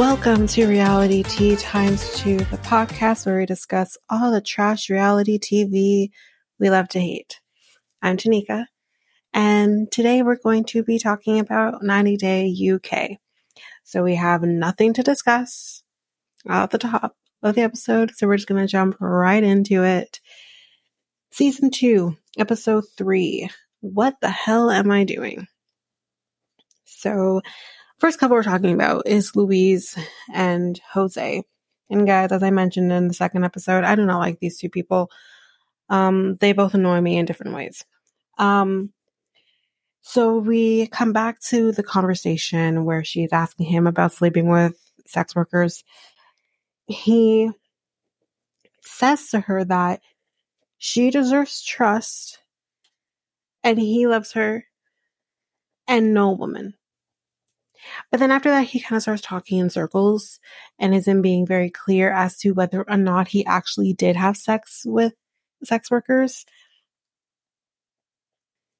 Welcome to Reality Tea Times 2, the podcast where we discuss all the trash reality TV we love to hate. I'm Tanika, and today we're going to be talking about 90 Day UK. So we have nothing to discuss at the top of the episode, so we're just going to jump right into it. Season 2, Episode 3 What the hell am I doing? So, first couple we're talking about is Louise and Jose. And guys, as I mentioned in the second episode, I do not like these two people. Um, they both annoy me in different ways. Um, so we come back to the conversation where she's asking him about sleeping with sex workers. He says to her that she deserves trust and he loves her and no woman. But then after that, he kind of starts talking in circles and isn't being very clear as to whether or not he actually did have sex with sex workers.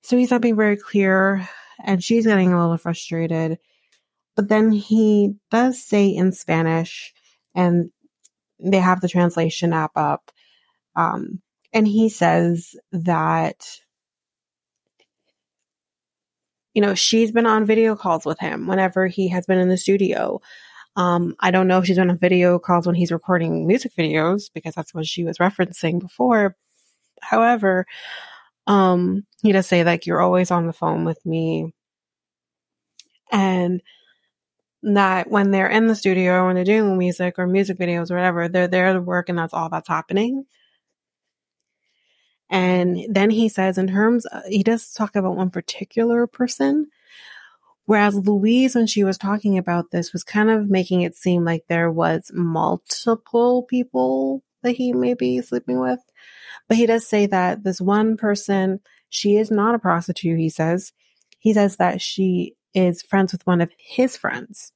So he's not being very clear, and she's getting a little frustrated. But then he does say in Spanish, and they have the translation app up. Um, and he says that you know, she's been on video calls with him whenever he has been in the studio. Um, I don't know if she's been on video calls when he's recording music videos because that's what she was referencing before. However, um, he does say like you're always on the phone with me, and that when they're in the studio or when they're doing music or music videos or whatever, they're there to work and that's all that's happening. And then he says, in terms, of, he does talk about one particular person. Whereas Louise, when she was talking about this, was kind of making it seem like there was multiple people that he may be sleeping with. But he does say that this one person, she is not a prostitute, he says. He says that she is friends with one of his friends.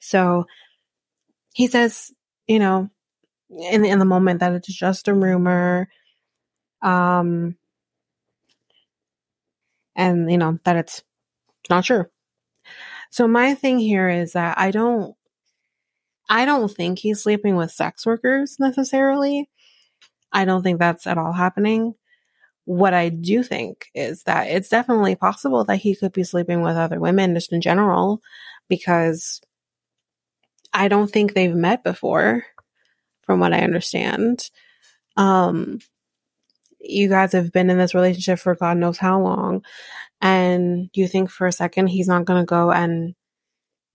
So he says, you know, in, in the moment that it's just a rumor um, and you know that it's not true. So my thing here is that I don't I don't think he's sleeping with sex workers necessarily. I don't think that's at all happening. What I do think is that it's definitely possible that he could be sleeping with other women just in general because I don't think they've met before from what I understand. Um you guys have been in this relationship for God knows how long. And you think for a second he's not going to go and,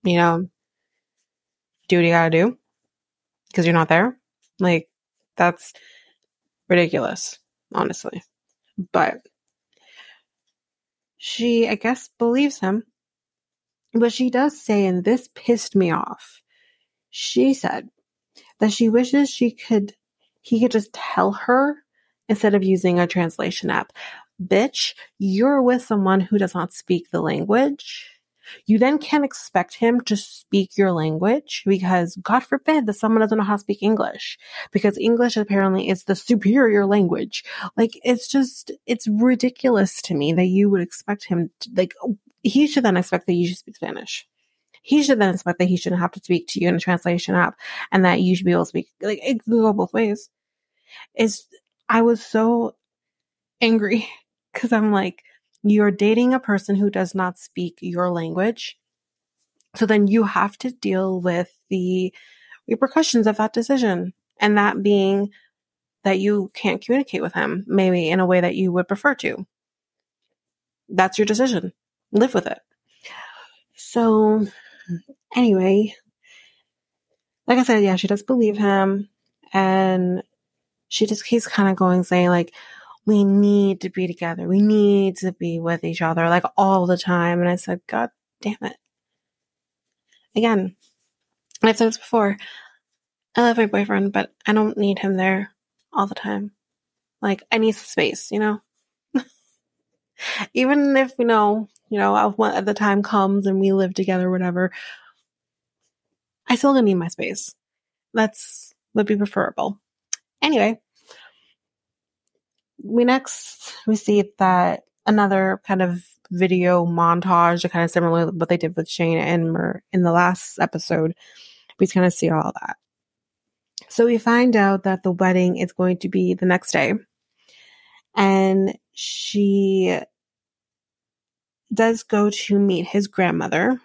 you know, do what you got to do because you're not there. Like, that's ridiculous, honestly. But she, I guess, believes him. But she does say, and this pissed me off. She said that she wishes she could, he could just tell her instead of using a translation app. Bitch, you're with someone who does not speak the language. You then can't expect him to speak your language because God forbid that someone doesn't know how to speak English because English apparently is the superior language. Like it's just, it's ridiculous to me that you would expect him to, like, he should then expect that you should speak Spanish. He should then expect that he shouldn't have to speak to you in a translation app and that you should be able to speak, like, it go both ways. It's, I was so angry because I'm like, you're dating a person who does not speak your language. So then you have to deal with the repercussions of that decision. And that being that you can't communicate with him, maybe in a way that you would prefer to. That's your decision. Live with it. So, anyway, like I said, yeah, she does believe him. And she just keeps kind of going saying like, we need to be together. We need to be with each other like all the time. And I said, God damn it. Again, I've said this before. I love my boyfriend, but I don't need him there all the time. Like, I need some space, you know? Even if, you know, you know, when the time comes and we live together, whatever, I still gonna need my space. That's would be preferable. Anyway, we next receive that another kind of video montage, kind of similar to what they did with Shane and Mert in the last episode. We kind of see all that. So we find out that the wedding is going to be the next day. And she does go to meet his grandmother.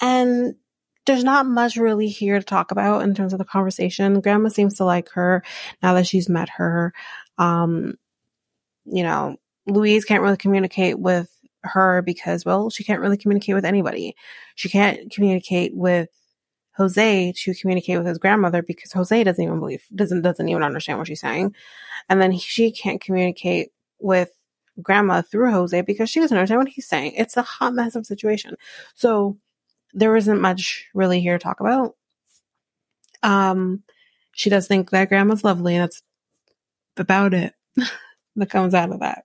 And there's not much really here to talk about in terms of the conversation. Grandma seems to like her now that she's met her. Um, you know, Louise can't really communicate with her because, well, she can't really communicate with anybody. She can't communicate with Jose to communicate with his grandmother because Jose doesn't even believe, doesn't, doesn't even understand what she's saying. And then he, she can't communicate with grandma through Jose because she doesn't understand what he's saying. It's a hot mess of situation. So there isn't much really here to talk about. Um, she does think that grandma's lovely and that's about it that comes out of that.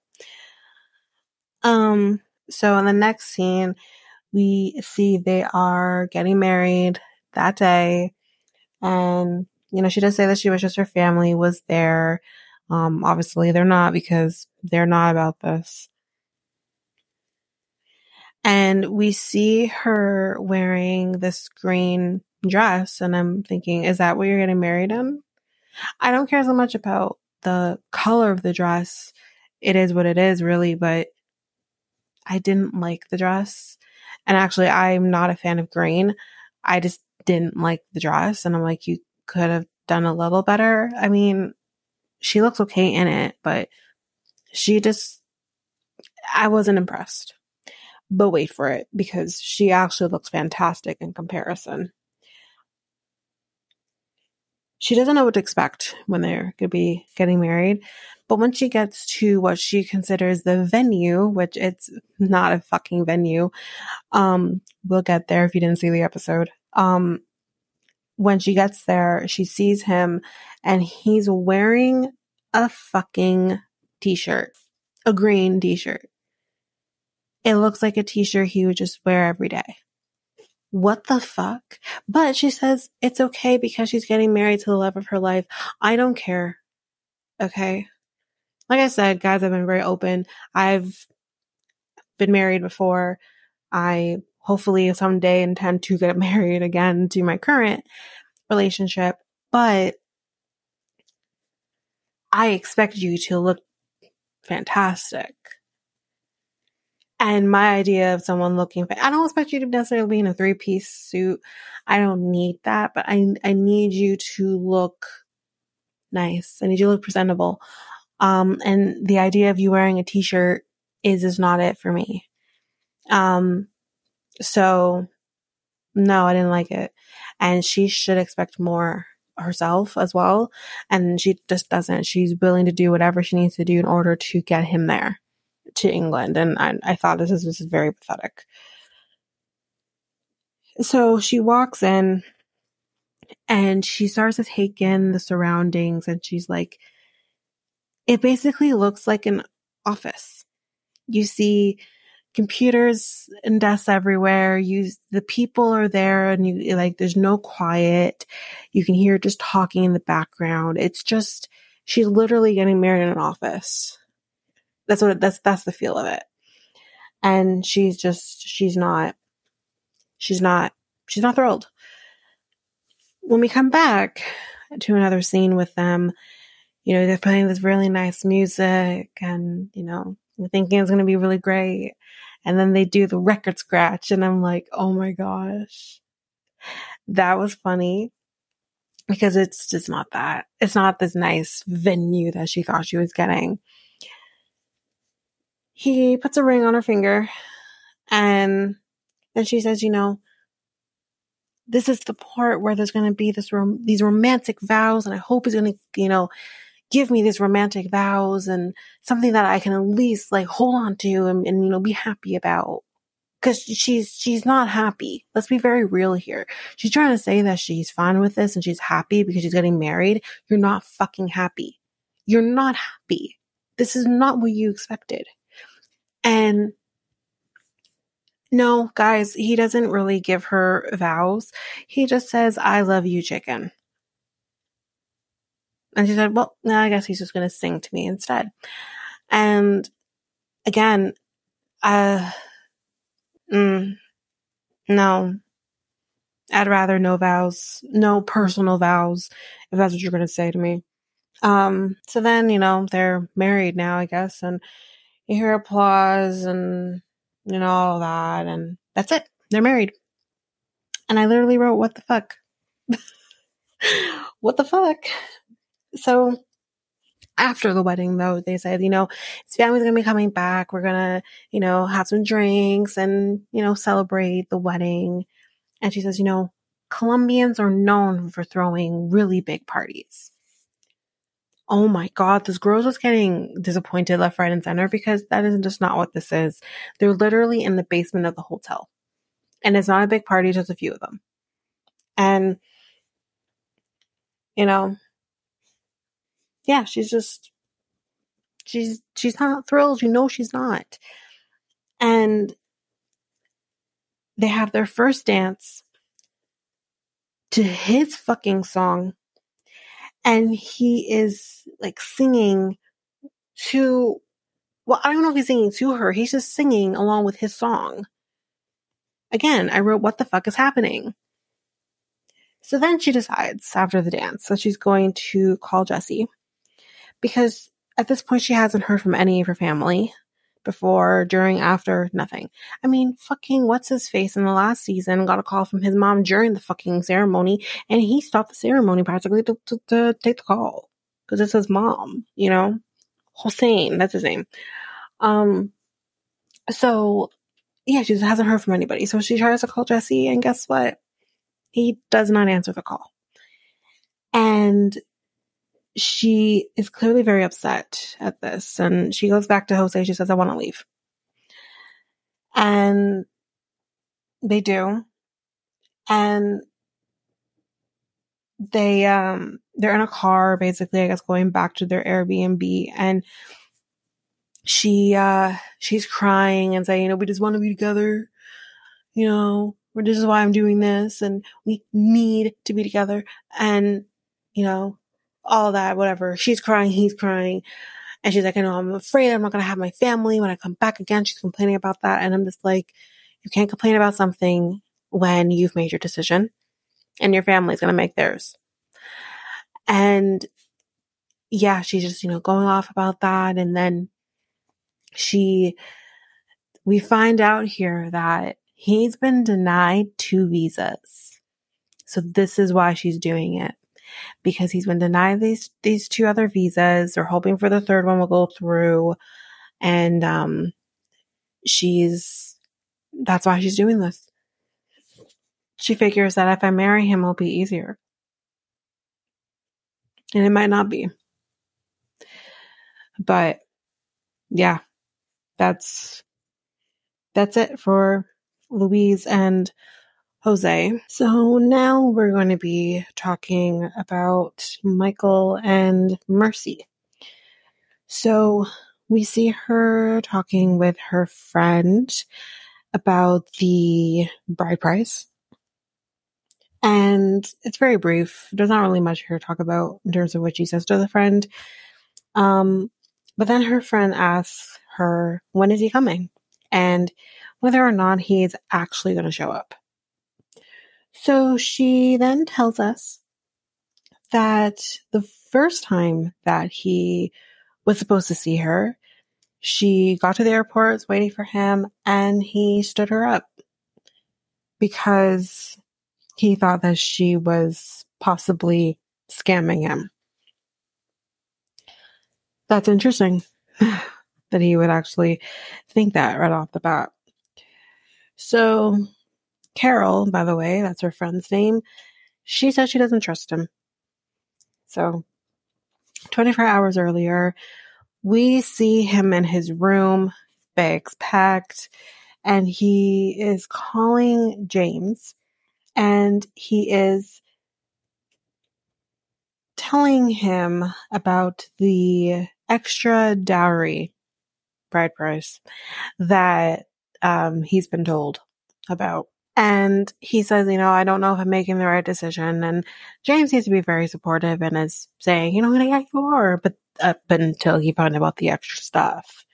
Um, so in the next scene, we see they are getting married that day. And, you know, she does say that she wishes her family was there. Um, obviously they're not because they're not about this. And we see her wearing this green dress. And I'm thinking, is that what you're getting married in? I don't care so much about the color of the dress. It is what it is, really, but I didn't like the dress. And actually, I'm not a fan of green. I just didn't like the dress. And I'm like, you could have done a little better. I mean, she looks okay in it, but she just, I wasn't impressed. But wait for it because she actually looks fantastic in comparison. She doesn't know what to expect when they're going to be getting married. But when she gets to what she considers the venue, which it's not a fucking venue, um, we'll get there if you didn't see the episode. Um, when she gets there, she sees him and he's wearing a fucking t-shirt, a green t-shirt. It looks like a t-shirt he would just wear every day. What the fuck? But she says it's okay because she's getting married to the love of her life. I don't care. Okay like I said, guys, I've been very open. I've been married before. I hopefully someday intend to get married again to my current relationship, but I expect you to look fantastic. And my idea of someone looking, for, I don't expect you to necessarily be in a three piece suit. I don't need that, but I, I need you to look nice. I need you to look presentable. Um, and the idea of you wearing a t-shirt is, is not it for me. Um, so no, I didn't like it. And she should expect more herself as well. And she just doesn't. She's willing to do whatever she needs to do in order to get him there to England. And I, I thought this is, this is very pathetic. So she walks in and she starts to take in the surroundings and she's like, it basically looks like an office. You see computers and desks everywhere. You, the people are there and you like, there's no quiet. You can hear just talking in the background. It's just, she's literally getting married in an office. That's what, that's, that's the feel of it. And she's just, she's not, she's not, she's not thrilled. When we come back to another scene with them, you know, they're playing this really nice music and, you know, we're thinking it's going to be really great. And then they do the record scratch and I'm like, oh my gosh. That was funny because it's just not that. It's not this nice venue that she thought she was getting. He puts a ring on her finger and then she says, you know, this is the part where there's going to be this rom- these romantic vows and I hope he's going to, you know, give me these romantic vows and something that I can at least like hold on to and, and you know, be happy about. Cause she's, she's not happy. Let's be very real here. She's trying to say that she's fine with this and she's happy because she's getting married. You're not fucking happy. You're not happy. This is not what you expected. And no, guys, he doesn't really give her vows. He just says, I love you, chicken. And she said, well, no, I guess he's just going to sing to me instead. And again, uh, mm, no, I'd rather no vows, no personal vows, if that's what you're going to say to me. Um, so then, you know, they're married now, I guess, and you hear applause and, you know, all that, and that's it. They're married. And I literally wrote, what the fuck? what the fuck? So after the wedding though, they said, you know, his family's gonna be coming back. We're gonna, you know, have some drinks and, you know, celebrate the wedding. And she says, you know, Colombians are known for throwing really big parties. Oh my God, this girl was getting disappointed left, right, and center because that is just not what this is. They're literally in the basement of the hotel. And it's not a big party, just a few of them. And, you know, yeah, she's just, she's, she's not thrilled. You know, she's not. And they have their first dance to his fucking song. And he is like singing to, well, I don't know if he's singing to her. He's just singing along with his song. Again, I wrote, what the fuck is happening? So then she decides after the dance that she's going to call Jesse because at this point she hasn't heard from any of her family before, during, after, nothing. I mean, fucking what's his face in the last season got a call from his mom during the fucking ceremony and he stopped the ceremony practically to, to, to take the call because it's his mom, you know? Hossein, that's his name. Um, so yeah, she just hasn't heard from anybody. So she tries to call Jesse and guess what? He does not answer the call. And she is clearly very upset at this. And she goes back to Jose. She says, I want to leave. And they do. And they, um, they're in a car, basically, I guess, going back to their Airbnb. And she, uh, she's crying and saying, you know, we just want to be together. You know, this is why I'm doing this. And we need to be together. And, you know, all that, whatever. She's crying, he's crying. And she's like, I know I'm afraid I'm not going to have my family when I come back again. She's complaining about that. And I'm just like, you can't complain about something when you've made your decision and your family's going to make theirs. And yeah, she's just, you know, going off about that. And then she, we find out here that he's been denied two visas. So this is why she's doing it because he's been denied these these two other visas. They're hoping for the third one will go through, and um, she's that's why she's doing this. She figures that if I marry him, it'll be easier, and it might not be. But yeah, that's that's it for Louise and Jose. So now we're going to be talking about Michael and Mercy. So we see her talking with her friend about the bride price. And it's very brief. There's not really much here to talk about in terms of what she says to the friend. Um, but then her friend asks her, when is he coming? And whether or not he's actually going to show up. So she then tells us that the first time that he was supposed to see her, she got to the airport, was waiting for him, and he stood her up because he thought that she was possibly scamming him. That's interesting that he would actually think that right off the bat. So Carol, by the way, that's her friend's name, she says she doesn't trust him. So, 24 hours earlier, we see him in his room, bags packed, and he is calling James and he is telling him about the extra dowry bride price that um, he's been told about. And he says, you know, I don't know if I'm making the right decision. And James seems to be very supportive and is saying, you know, yeah, you are, but up until he found out about the extra stuff.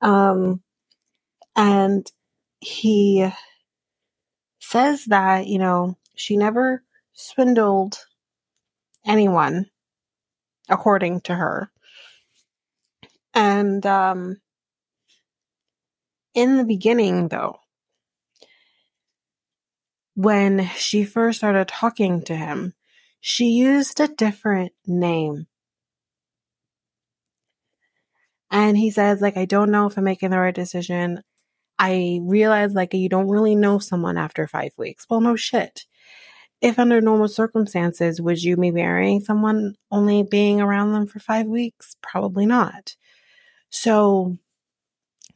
Um, and he says that, you know, she never swindled anyone, according to her. And um, in the beginning, though, when she first started talking to him, she used a different name. And he says, like, I don't know if I'm making the right decision. I realize, like, you don't really know someone after five weeks. Well, no shit. If under normal circumstances, would you be marrying someone only being around them for five weeks? Probably not. So,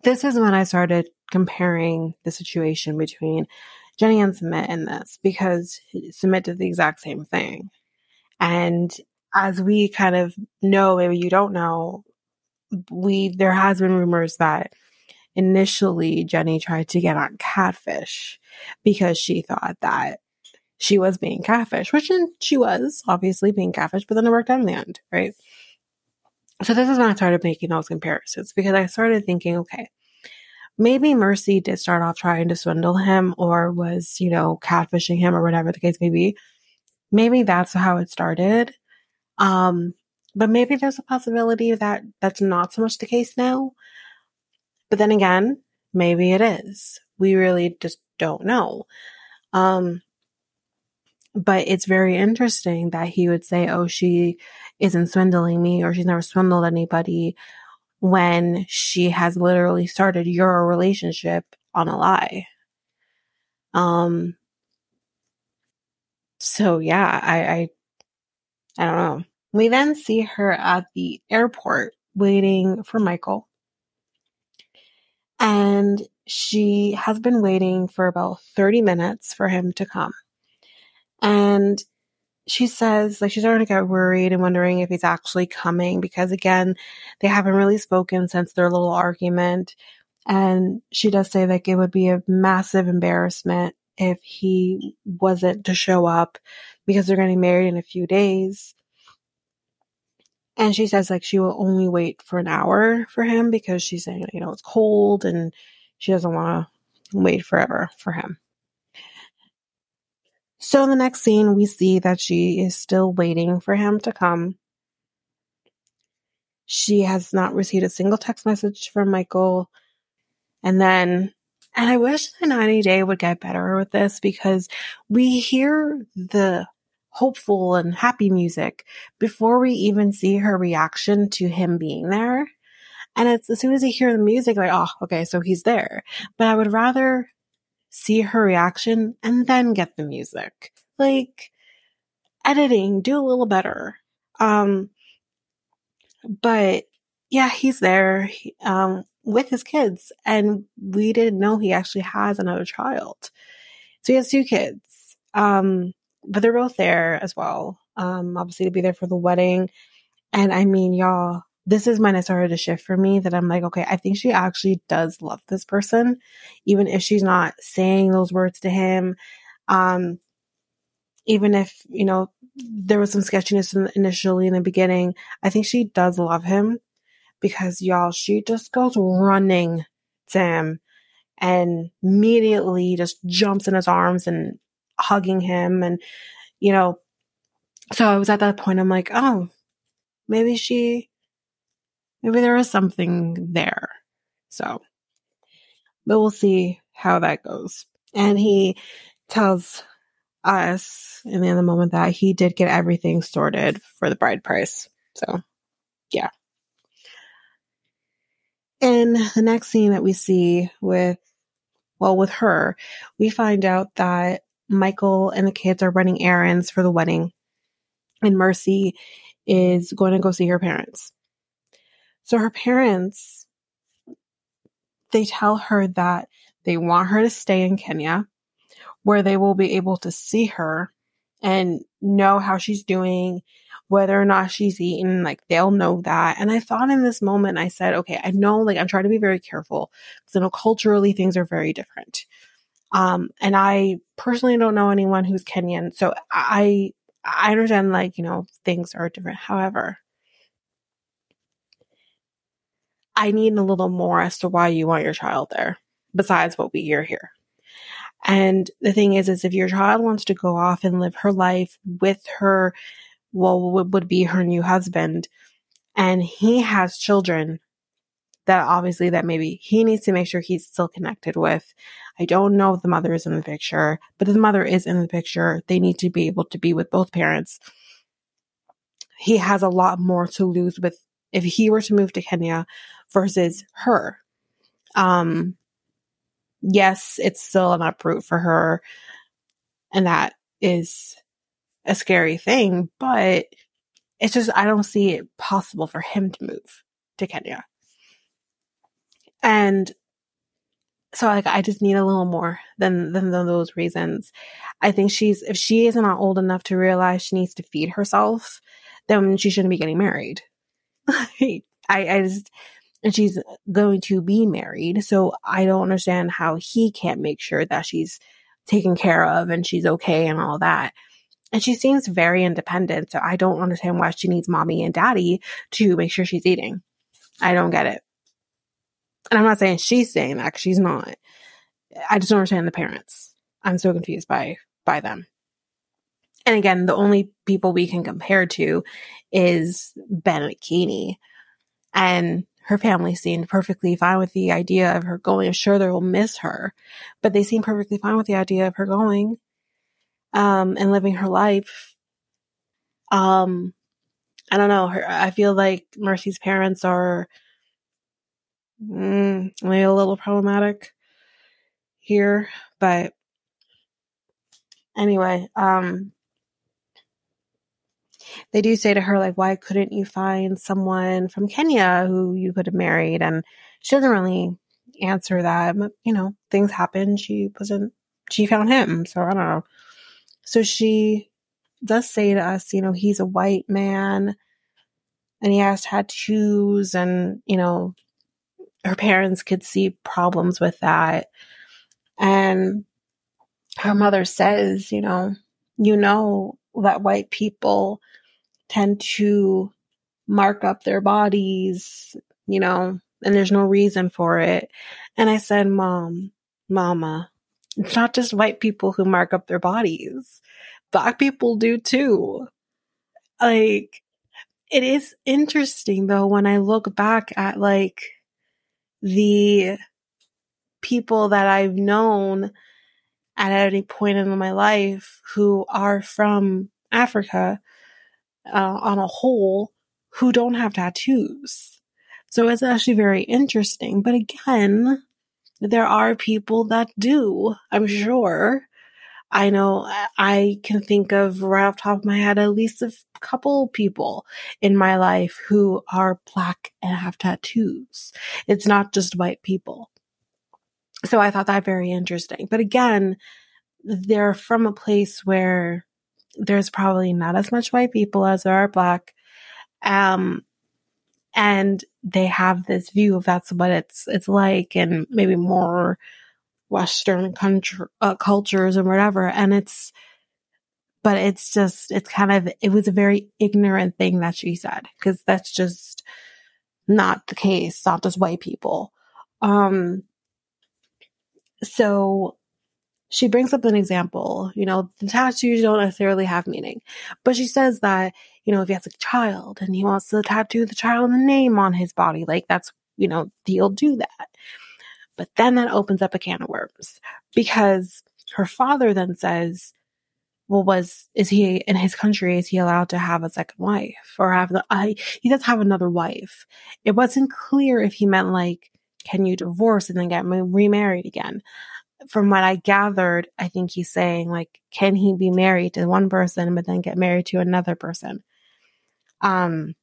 this is when I started comparing the situation between Jenny and Sumit in this because Sumit did the exact same thing. And as we kind of know, maybe you don't know, we there has been rumors that initially Jenny tried to get on catfish because she thought that she was being catfish, which she was obviously being catfish, but then it worked out in the end, right? So this is when I started making those comparisons because I started thinking, okay, maybe Mercy did start off trying to swindle him or was, you know, catfishing him or whatever the case may be. Maybe that's how it started. Um, but maybe there's a possibility that that's not so much the case now. But then again, maybe it is. We really just don't know. Um, but it's very interesting that he would say, Oh, she isn't swindling me or she's never swindled anybody when she has literally started your relationship on a lie. Um, so yeah, I, I, I don't know. We then see her at the airport waiting for Michael. And she has been waiting for about 30 minutes for him to come. And she says like she's starting to get worried and wondering if he's actually coming because again they haven't really spoken since their little argument. And she does say like it would be a massive embarrassment if he wasn't to show up because they're getting married in a few days. And she says like she will only wait for an hour for him because she's saying you know it's cold and she doesn't want to wait forever for him so in the next scene, we see that she is still waiting for him to come. She has not received a single text message from Michael. And then, and I wish the 90 day would get better with this because we hear the hopeful and happy music before we even see her reaction to him being there. And it's as soon as you hear the music, like, oh, okay, so he's there. But I would rather see her reaction, and then get the music. Like, editing, do a little better. Um, but yeah, he's there, um, with his kids, and we didn't know he actually has another child. So he has two kids. Um, but they're both there as well. Um, obviously to be there for the wedding. And I mean, y'all, this is when it started to shift for me that I'm like, okay, I think she actually does love this person, even if she's not saying those words to him. Um, even if, you know, there was some sketchiness in, initially in the beginning, I think she does love him because y'all, she just goes running to him and immediately just jumps in his arms and hugging him. And, you know, so I was at that point, I'm like, oh, maybe she maybe there is something there. So, but we'll see how that goes. And he tells us in the moment that he did get everything sorted for the bride price. So, yeah. In the next scene that we see with, well, with her, we find out that Michael and the kids are running errands for the wedding, and Mercy is going to go see her parents. So her parents, they tell her that they want her to stay in Kenya where they will be able to see her and know how she's doing, whether or not she's eaten, like they'll know that. And I thought in this moment, I said, okay, I know, like I'm trying to be very careful because I know culturally things are very different. Um, and I personally don't know anyone who's Kenyan. So I, I understand like, you know, things are different. However, I need a little more as to why you want your child there, besides what we hear here. And the thing is, is if your child wants to go off and live her life with her, well, would be her new husband, and he has children that obviously that maybe he needs to make sure he's still connected with. I don't know if the mother is in the picture, but if the mother is in the picture, they need to be able to be with both parents. He has a lot more to lose with if he were to move to Kenya versus her. Um, yes, it's still an uproot for her. And that is a scary thing, but it's just, I don't see it possible for him to move to Kenya. And so like I just need a little more than, than than those reasons. I think she's if she is not old enough to realize she needs to feed herself, then she shouldn't be getting married. I I just and she's going to be married, so I don't understand how he can't make sure that she's taken care of and she's okay and all that. And she seems very independent, so I don't understand why she needs mommy and daddy to make sure she's eating. I don't get it. And I'm not saying she's saying that she's not. I just don't understand the parents. I'm so confused by by them. And again, the only people we can compare to is Ben and Kini. And her family seemed perfectly fine with the idea of her going. Sure they will miss her, but they seemed perfectly fine with the idea of her going um, and living her life. Um, I don't know. Her, I feel like Mercy's parents are mm, maybe a little problematic here, but anyway, um, they do say to her, like, why couldn't you find someone from Kenya who you could have married? And she doesn't really answer that. But, you know, things happen. She wasn't, she found him. So I don't know. So she does say to us, you know, he's a white man and he has tattoos and, you know, her parents could see problems with that. And her mother says, you know, you know that white people tend to mark up their bodies, you know, and there's no reason for it. And I said, Mom, Mama, it's not just white people who mark up their bodies. Black people do too. Like, it is interesting though when I look back at like the people that I've known at any point in my life who are from Africa uh, on a whole who don't have tattoos. So it's actually very interesting. But again, there are people that do, I'm sure. I know I can think of right off top of my head at least a couple people in my life who are black and have tattoos. It's not just white people. So I thought that very interesting. But again, they're from a place where there's probably not as much white people as there are black. Um, and they have this view of that's what it's it's like and maybe more western country uh, cultures and whatever and it's but it's just it's kind of it was a very ignorant thing that she said because that's just not the case not just white people um so she brings up an example. You know, the tattoos don't necessarily have meaning, but she says that, you know, if he has a child and he wants to tattoo the child the name on his body, like that's, you know, he'll do that. But then that opens up a can of worms because her father then says, well, was, is he in his country? Is he allowed to have a second wife or have the, I, he does have another wife. It wasn't clear if he meant like, can you divorce and then get remarried again? From what I gathered, I think he's saying like, can he be married to one person but then get married to another person? Um,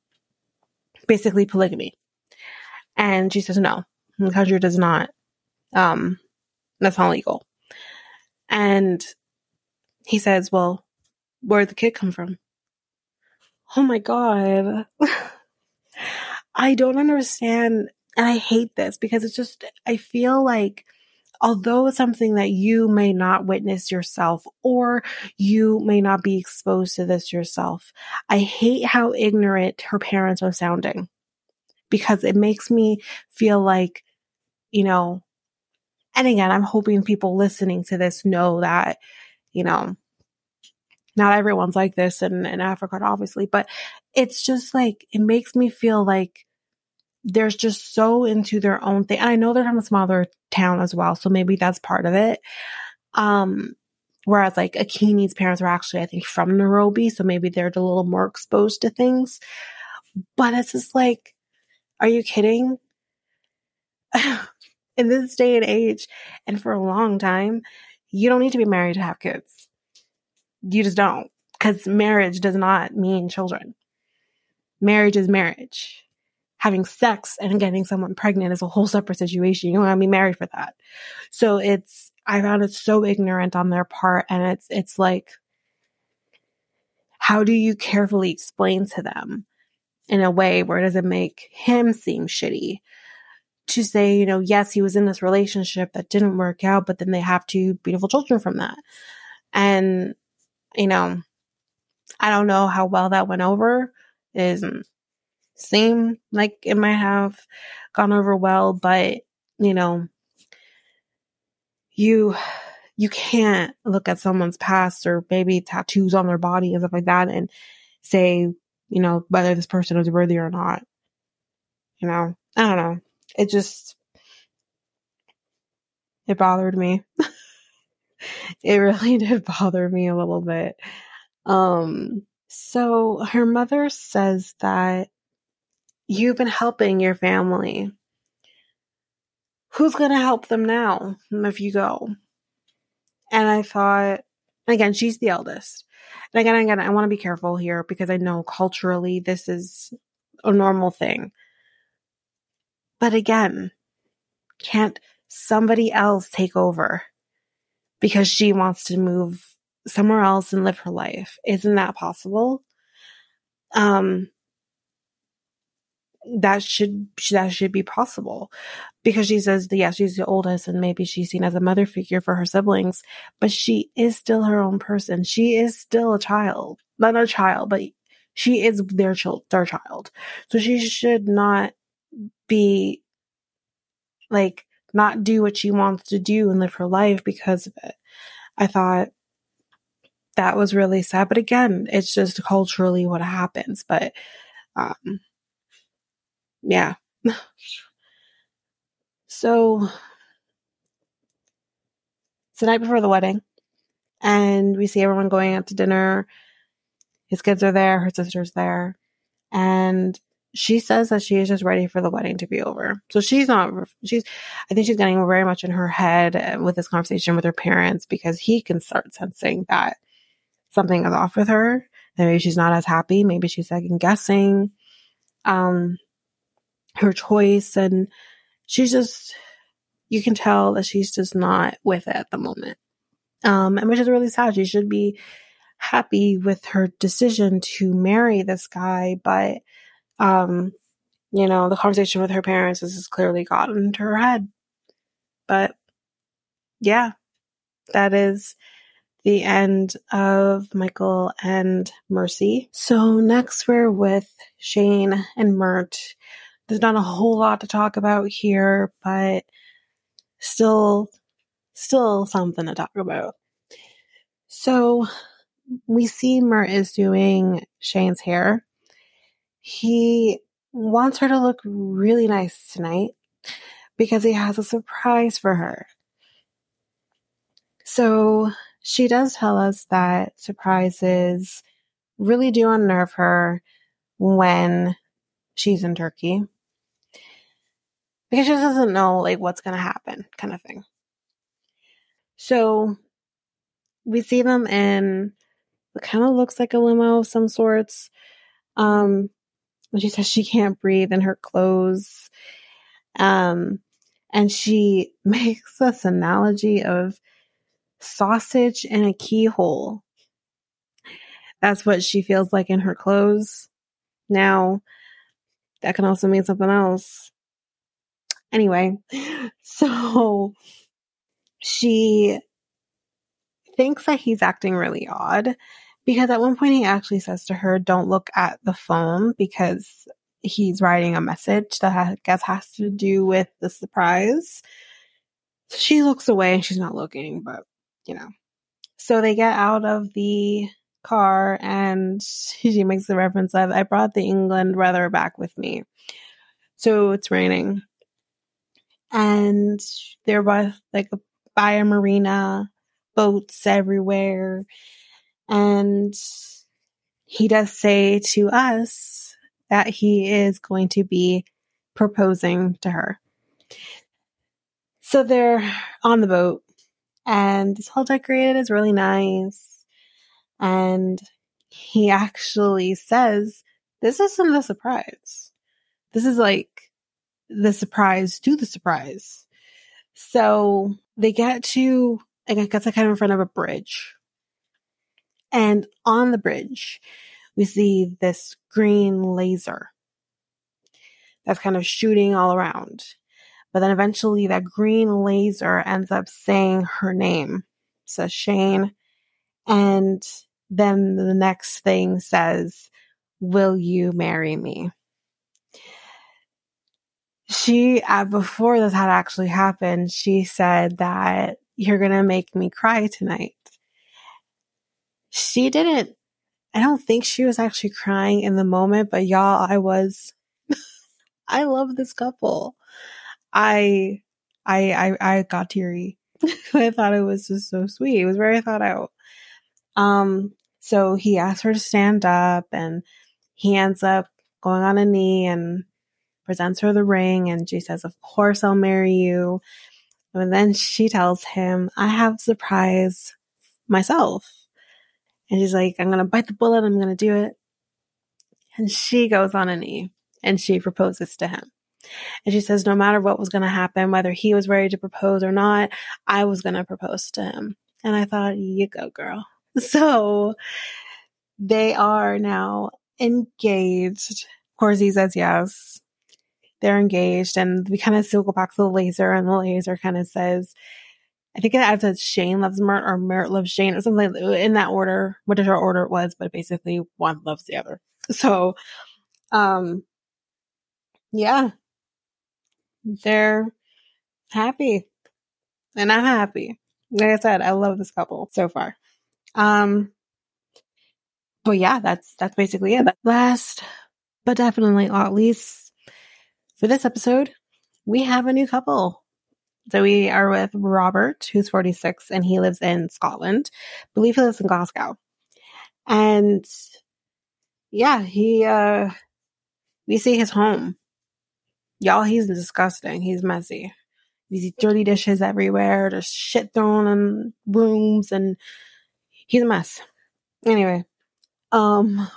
basically polygamy. And she says no, the country does not. Um, that's not legal. And he says, well, where'd the kid come from? Oh my God. I don't understand. And I hate this because it's just, I feel like although something that you may not witness yourself or you may not be exposed to this yourself, I hate how ignorant her parents are sounding. because it makes me feel like, you know, and again, I'm hoping people listening to this know that, you know, not everyone's like this in, in Africa, obviously, but it's just like, it makes me feel like they're just so into their own thing. And I know they're from a smaller town as well, so maybe that's part of it. Um, whereas like Akinyi's parents were actually, I think, from Nairobi, so maybe they're a little more exposed to things. But it's just like, are you kidding? In this day and age, and for a long time, you don't need to be married to have kids. You just don't. Because marriage does not mean children. Marriage is marriage. Having sex and getting someone pregnant is a whole separate situation. You don't want to be married for that. So it's, I found it so ignorant on their part. And it's, it's like, how do you carefully explain to them in a way where it doesn't make him seem shitty to say, you know, yes, he was in this relationship that didn't work out, but then they have two beautiful children from that. And, you know, I don't know how well that went over. It doesn't seem like it might have gone over well, but, you know, you, you can't look at someone's past or maybe tattoos on their body and stuff like that and say, you know, whether this person is worthy or not. You know, I don't know. It just, it bothered me. it really did bother me a little bit. Um, so her mother says that you've been helping your family. Who's going to help them now if you go? And I thought, again, she's the eldest. And again, again, I want to be careful here because I know culturally this is a normal thing. But again, can't somebody else take over because she wants to move somewhere else and live her life? Isn't that possible? Um, that should that should be possible. Because she says that yes she's the oldest and maybe she's seen as a mother figure for her siblings but she is still her own person. She is still a child. Not a child but she is their child their child. So she should not be like not do what she wants to do and live her life because of it. I thought that was really sad but again it's just culturally what happens but um yeah. so it's the night before the wedding, and we see everyone going out to dinner. His kids are there, her sister's there, and she says that she is just ready for the wedding to be over. So she's not, she's, I think she's getting very much in her head with this conversation with her parents because he can start sensing that something is off with her. Maybe she's not as happy. Maybe she's second guessing. Um, her choice and she's just you can tell that she's just not with it at the moment. Um, and which is really sad. She should be happy with her decision to marry this guy, but um, you know, the conversation with her parents has clearly gotten into her head. But yeah, that is the end of Michael and Mercy. So next we're with Shane and Mert there's not a whole lot to talk about here, but still, still something to talk about. So we see Mert is doing Shane's hair. He wants her to look really nice tonight because he has a surprise for her. So she does tell us that surprises really do unnerve her when she's in Turkey because she doesn't know like what's going to happen kind of thing. So we see them in what kind of looks like a limo of some sorts. Um, she says she can't breathe in her clothes. Um, and she makes this analogy of sausage in a keyhole. That's what she feels like in her clothes. Now, that can also mean something else. Anyway, so she thinks that he's acting really odd because at one point he actually says to her, Don't look at the phone because he's writing a message that I guess has to do with the surprise. She looks away and she's not looking, but you know. So they get out of the car and she makes the reference of, I brought the England weather back with me. So it's raining. And there was like a marina, boats everywhere. And he does say to us that he is going to be proposing to her. So they're on the boat and it's all decorated. It's really nice. And he actually says, this isn't a surprise. This is like the surprise to the surprise. So they get to, I guess, like kind of in front of a bridge. And on the bridge, we see this green laser that's kind of shooting all around. But then eventually that green laser ends up saying her name, says Shane. And then the next thing says, Will you marry me? She, uh, before this had actually happened, she said that you're going to make me cry tonight. She didn't, I don't think she was actually crying in the moment, but y'all, I was. I love this couple. I, I, I, I got teary. I thought it was just so sweet. It was very thought out. Um, so he asked her to stand up and he ends up going on a knee and presents her the ring and she says, of course I'll marry you. And then she tells him, I have surprise myself. And she's like, I'm going to bite the bullet. I'm going to do it. And she goes on a knee and she proposes to him. And she says, no matter what was going to happen, whether he was ready to propose or not, I was going to propose to him. And I thought, you go, girl. So they are now engaged. Of course, he says yes. They're engaged, and we kind of go back to the laser, and the laser kind of says, I think it says Shane loves Mert or Mert loves Shane or something in that order, whatever order it was, but basically one loves the other. So, um, yeah, they're happy and I'm happy. Like I said, I love this couple so far. Um, but yeah, that's, that's basically it. Last, but definitely not least for this episode, we have a new couple. So we are with Robert, who's 46 and he lives in Scotland. I believe he lives in Glasgow. And yeah, he, uh, we see his home Y'all, he's disgusting. He's messy. These dirty dishes everywhere. There's shit thrown in rooms and he's a mess. Anyway, um,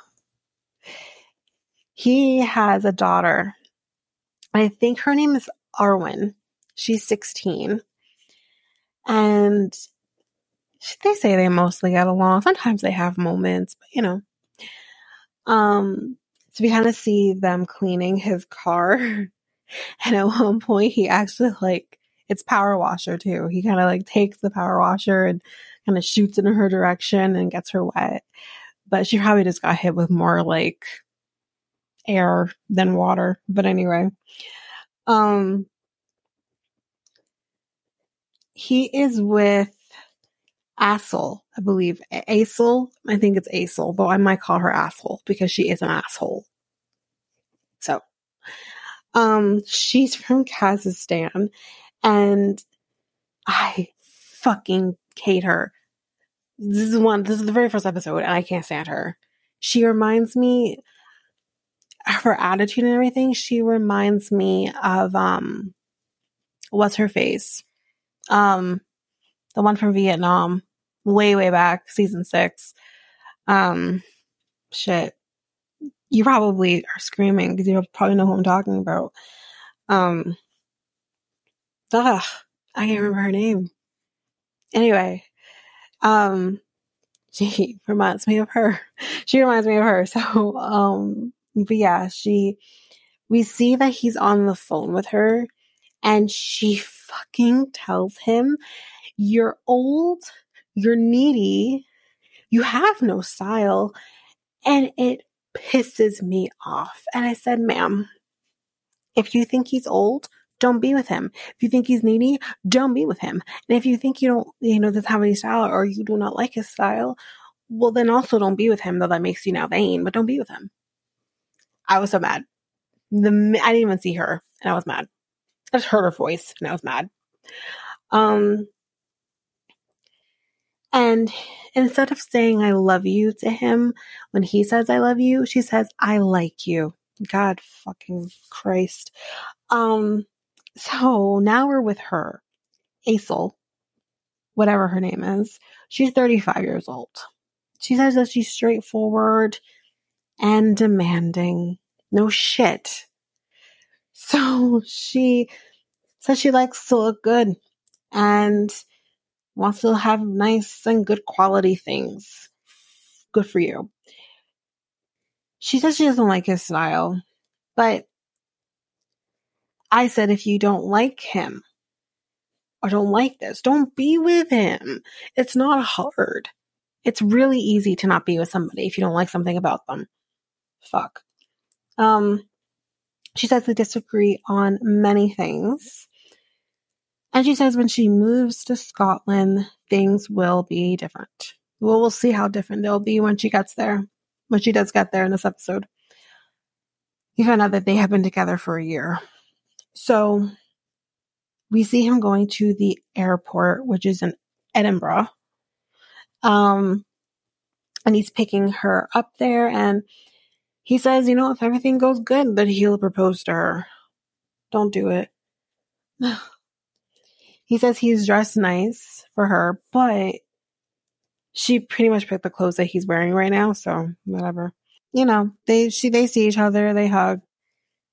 he has a daughter. I think her name is Arwen. She's 16. And they say they mostly get along. Sometimes they have moments, but you know. Um, so we kind of see them cleaning his car And at one point, he actually like it's power washer too. He kind of like takes the power washer and kind of shoots in her direction and gets her wet. But she probably just got hit with more like air than water. But anyway, um, he is with Asshole, I believe. Assel, I think it's Assel, though I might call her Asshole because she is an asshole. So, um, she's from Kazakhstan and I fucking hate her. This is one, this is the very first episode and I can't stand her. She reminds me, her attitude and everything, she reminds me of, um, what's her face? Um, the one from Vietnam, way, way back, season six. Um, shit you probably are screaming because you probably know who I'm talking about. Um, ugh, I can't remember her name. Anyway, um, she reminds me of her. She reminds me of her. So, um, but yeah, she, we see that he's on the phone with her and she fucking tells him, you're old, you're needy, you have no style. And it pisses me off. And I said, ma'am, if you think he's old, don't be with him. If you think he's needy, don't be with him. And if you think you don't, you know, doesn't have any style or you do not like his style, well, then also don't be with him, though that makes you now vain, but don't be with him. I was so mad. The, I didn't even see her and I was mad. I just heard her voice and I was mad. Um, and instead of saying I love you to him when he says I love you, she says I like you. God fucking Christ. Um, so now we're with her, Aisel, whatever her name is. She's 35 years old. She says that she's straightforward and demanding. No shit. So she says she likes to look good and wants to have nice and good quality things. Good for you. She says she doesn't like his style, but I said if you don't like him or don't like this, don't be with him. It's not hard. It's really easy to not be with somebody if you don't like something about them. Fuck. Um, she says they disagree on many things. And she says when she moves to Scotland, things will be different. Well, we'll see how different they'll be when she gets there, when she does get there in this episode. We find out that they have been together for a year. So we see him going to the airport, which is in Edinburgh. Um, and he's picking her up there and he says, you know, if everything goes good, that he'll propose to her. Don't do it. he says he's dressed nice for her, but she pretty much picked the clothes that he's wearing right now, so whatever. You know, they she they see each other, they hug,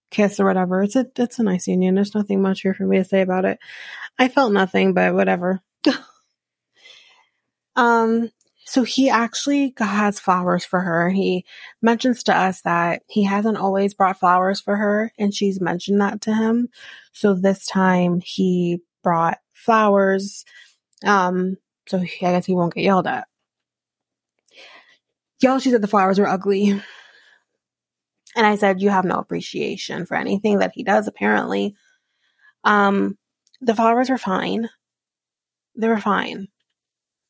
kiss or whatever. It's a it's a nice union. There's nothing much here for me to say about it. I felt nothing, but whatever. um so he actually has flowers for her. He mentions to us that he hasn't always brought flowers for her, and she's mentioned that to him. So this time he brought flowers. Um, so he, I guess he won't get yelled at. Y'all, she said the flowers were ugly. And I said, You have no appreciation for anything that he does, apparently. Um, the flowers were fine. They were fine.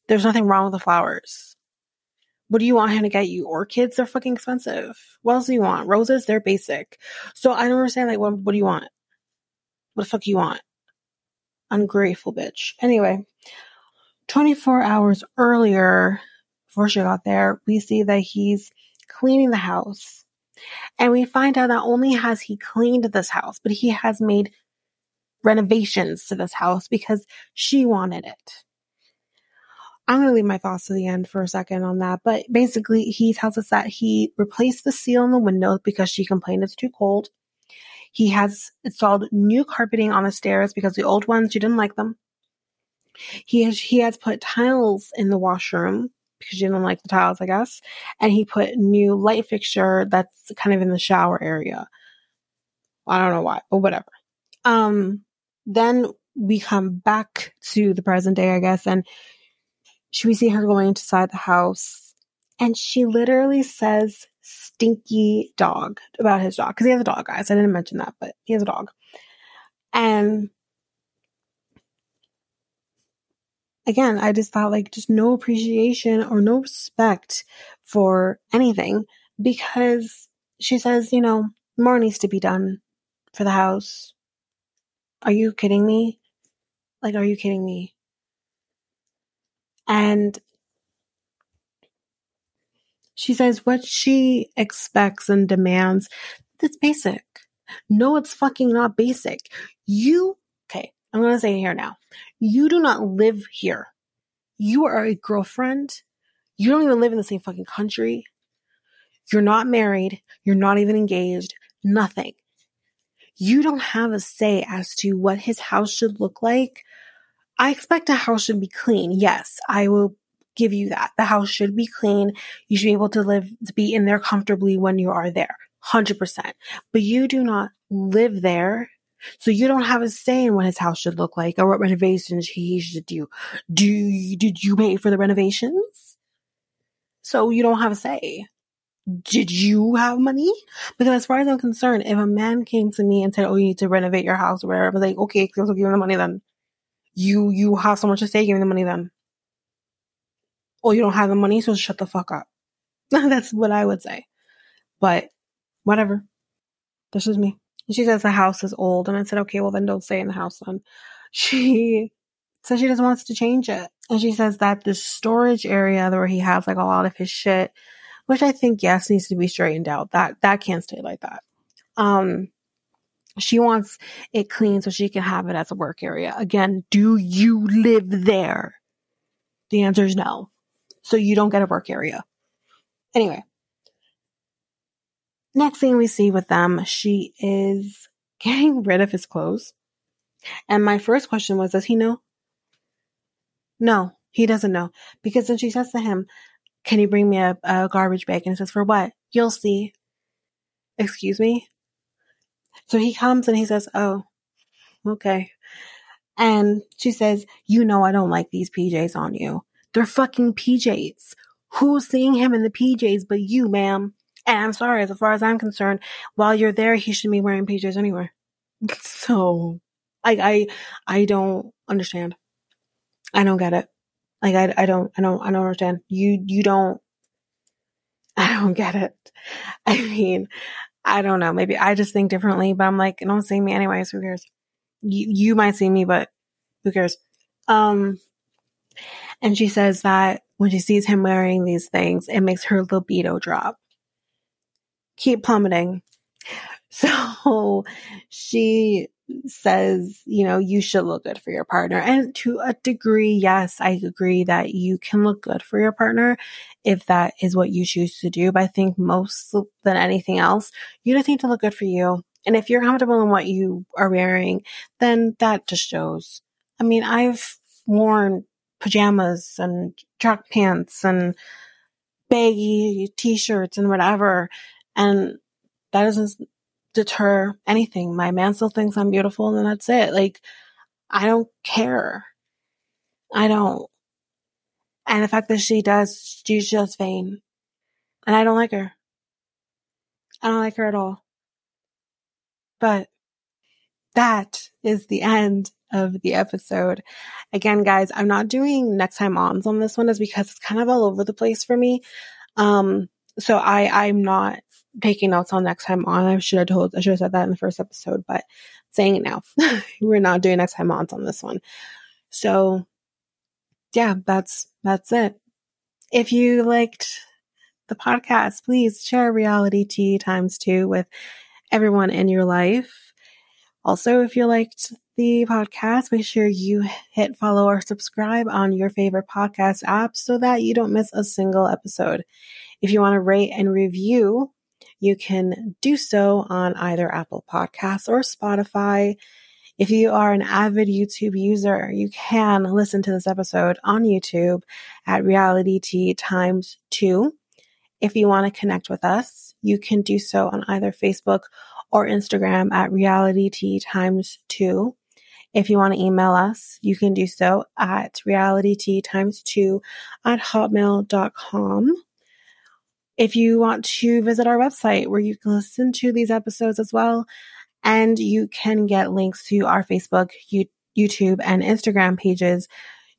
There's nothing wrong with the flowers. What do you want him to get you? Orchids? They're fucking expensive. What else do you want? Roses? They're basic. So I don't understand. Like, what, what do you want? What the fuck do you want? Ungrateful bitch. Anyway, 24 hours earlier, before she got there, we see that he's cleaning the house. And we find out not only has he cleaned this house, but he has made renovations to this house because she wanted it. I'm going to leave my thoughts to the end for a second on that. But basically, he tells us that he replaced the seal in the window because she complained it's too cold. He has installed new carpeting on the stairs because the old ones, she didn't like them. He has, he has put tiles in the washroom because she didn't like the tiles, I guess. And he put new light fixture that's kind of in the shower area. I don't know why, but whatever. Um, then we come back to the present day, I guess, and we see her going inside the house? And she literally says stinky dog about his dog because he has a dog guys. I didn't mention that but he has a dog. And again i just thought like just no appreciation or no respect for anything because she says you know more needs to be done for the house. Are you kidding me? Like are you kidding me and she says what she expects and demands, that's basic. No, it's fucking not basic. You, okay, I'm going to say here now. You do not live here. You are a girlfriend. You don't even live in the same fucking country. You're not married. You're not even engaged. Nothing. You don't have a say as to what his house should look like I expect a house should be clean. Yes, I will give you that. The house should be clean. You should be able to live, to be in there comfortably when you are there. 100%. But you do not live there. So you don't have a say in what his house should look like or what renovations he should do. Do you, did you pay for the renovations? So you don't have a say. did you have money? Because as far as I'm concerned, if a man came to me and said, "Oh, you need to renovate your house," or whatever, I'm like, "Okay, so give me the money then." You you have so much to say, give me the money then. Or you don't have the money, so shut the fuck up. That's what I would say. But whatever. This is me. She says the house is old, and I said, "Okay, well then don't stay in the house then." She says she just wants to change it, and she says that the storage area where he has like a lot of his shit which I think yes needs to be straightened out. That that can't stay like that. Um, she wants it clean so she can have it as a work area. Again, do you live there? The answer is no. So you don't get a work area. Anyway, next thing we see with them, she is getting rid of his clothes. And my first question was, does he know? No, he doesn't know. Because then she says to him, can you bring me a, a garbage bag? And he says, For what? You'll see. Excuse me? So he comes and he says, Oh, okay. And she says, You know, I don't like these PJs on you. They're fucking PJs. Who's seeing him in the PJs but you, ma'am? And I'm sorry, as far as I'm concerned, while you're there, he shouldn't be wearing PJs anywhere. So, I, I, I don't understand. I don't get it. Like I, I don't, I don't, I don't understand. You, you don't, I don't get it. I mean, I don't know. Maybe I just think differently, but I'm like, don't see me anyways. Who cares? You, you might see me, but who cares? Um, and she says that when she sees him wearing these things, it makes her libido drop. Keep plummeting. So she says, you know, you should look good for your partner. And to a degree, yes, I agree that you can look good for your partner if that is what you choose to do. But I think most than anything else, you just need to look good for you. And if you're comfortable in what you are wearing, then that just shows. I mean, I've worn pajamas and track pants and baggy t-shirts and whatever. And that doesn't deter anything. My man still thinks I'm beautiful and that's it. Like, I don't care. I don't. And the fact that she does, she's just vain. And I don't like her. I don't like her at all. But that is the end of the episode. Again, guys, I'm not doing next time ons on this one is because it's kind of all over the place for me. Um, so I, I'm not taking notes on next time on. I should have told, I should have said that in the first episode, but saying it now. We're not doing next time on on this one. So yeah, that's, that's it. If you liked the podcast, please share reality tea times two with everyone in your life. Also, if you liked the podcast, make sure you hit follow or subscribe on your favorite podcast app so that you don't miss a single episode. If you want to rate and review you can do so on either Apple Podcasts or Spotify. If you are an avid YouTube user, you can listen to this episode on YouTube at Reality Tea times two. If you want to connect with us, you can do so on either Facebook or Instagram at Reality Tea times two. If you want to email us, you can do so at Reality Tea times two at hotmail.com. If you want to visit our website where you can listen to these episodes as well, and you can get links to our Facebook, YouTube, and Instagram pages,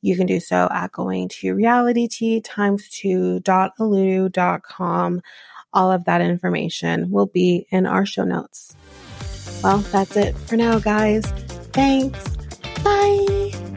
you can do so at going to. All of that information will be in our show notes. Well, that's it for now, guys. Thanks. Bye.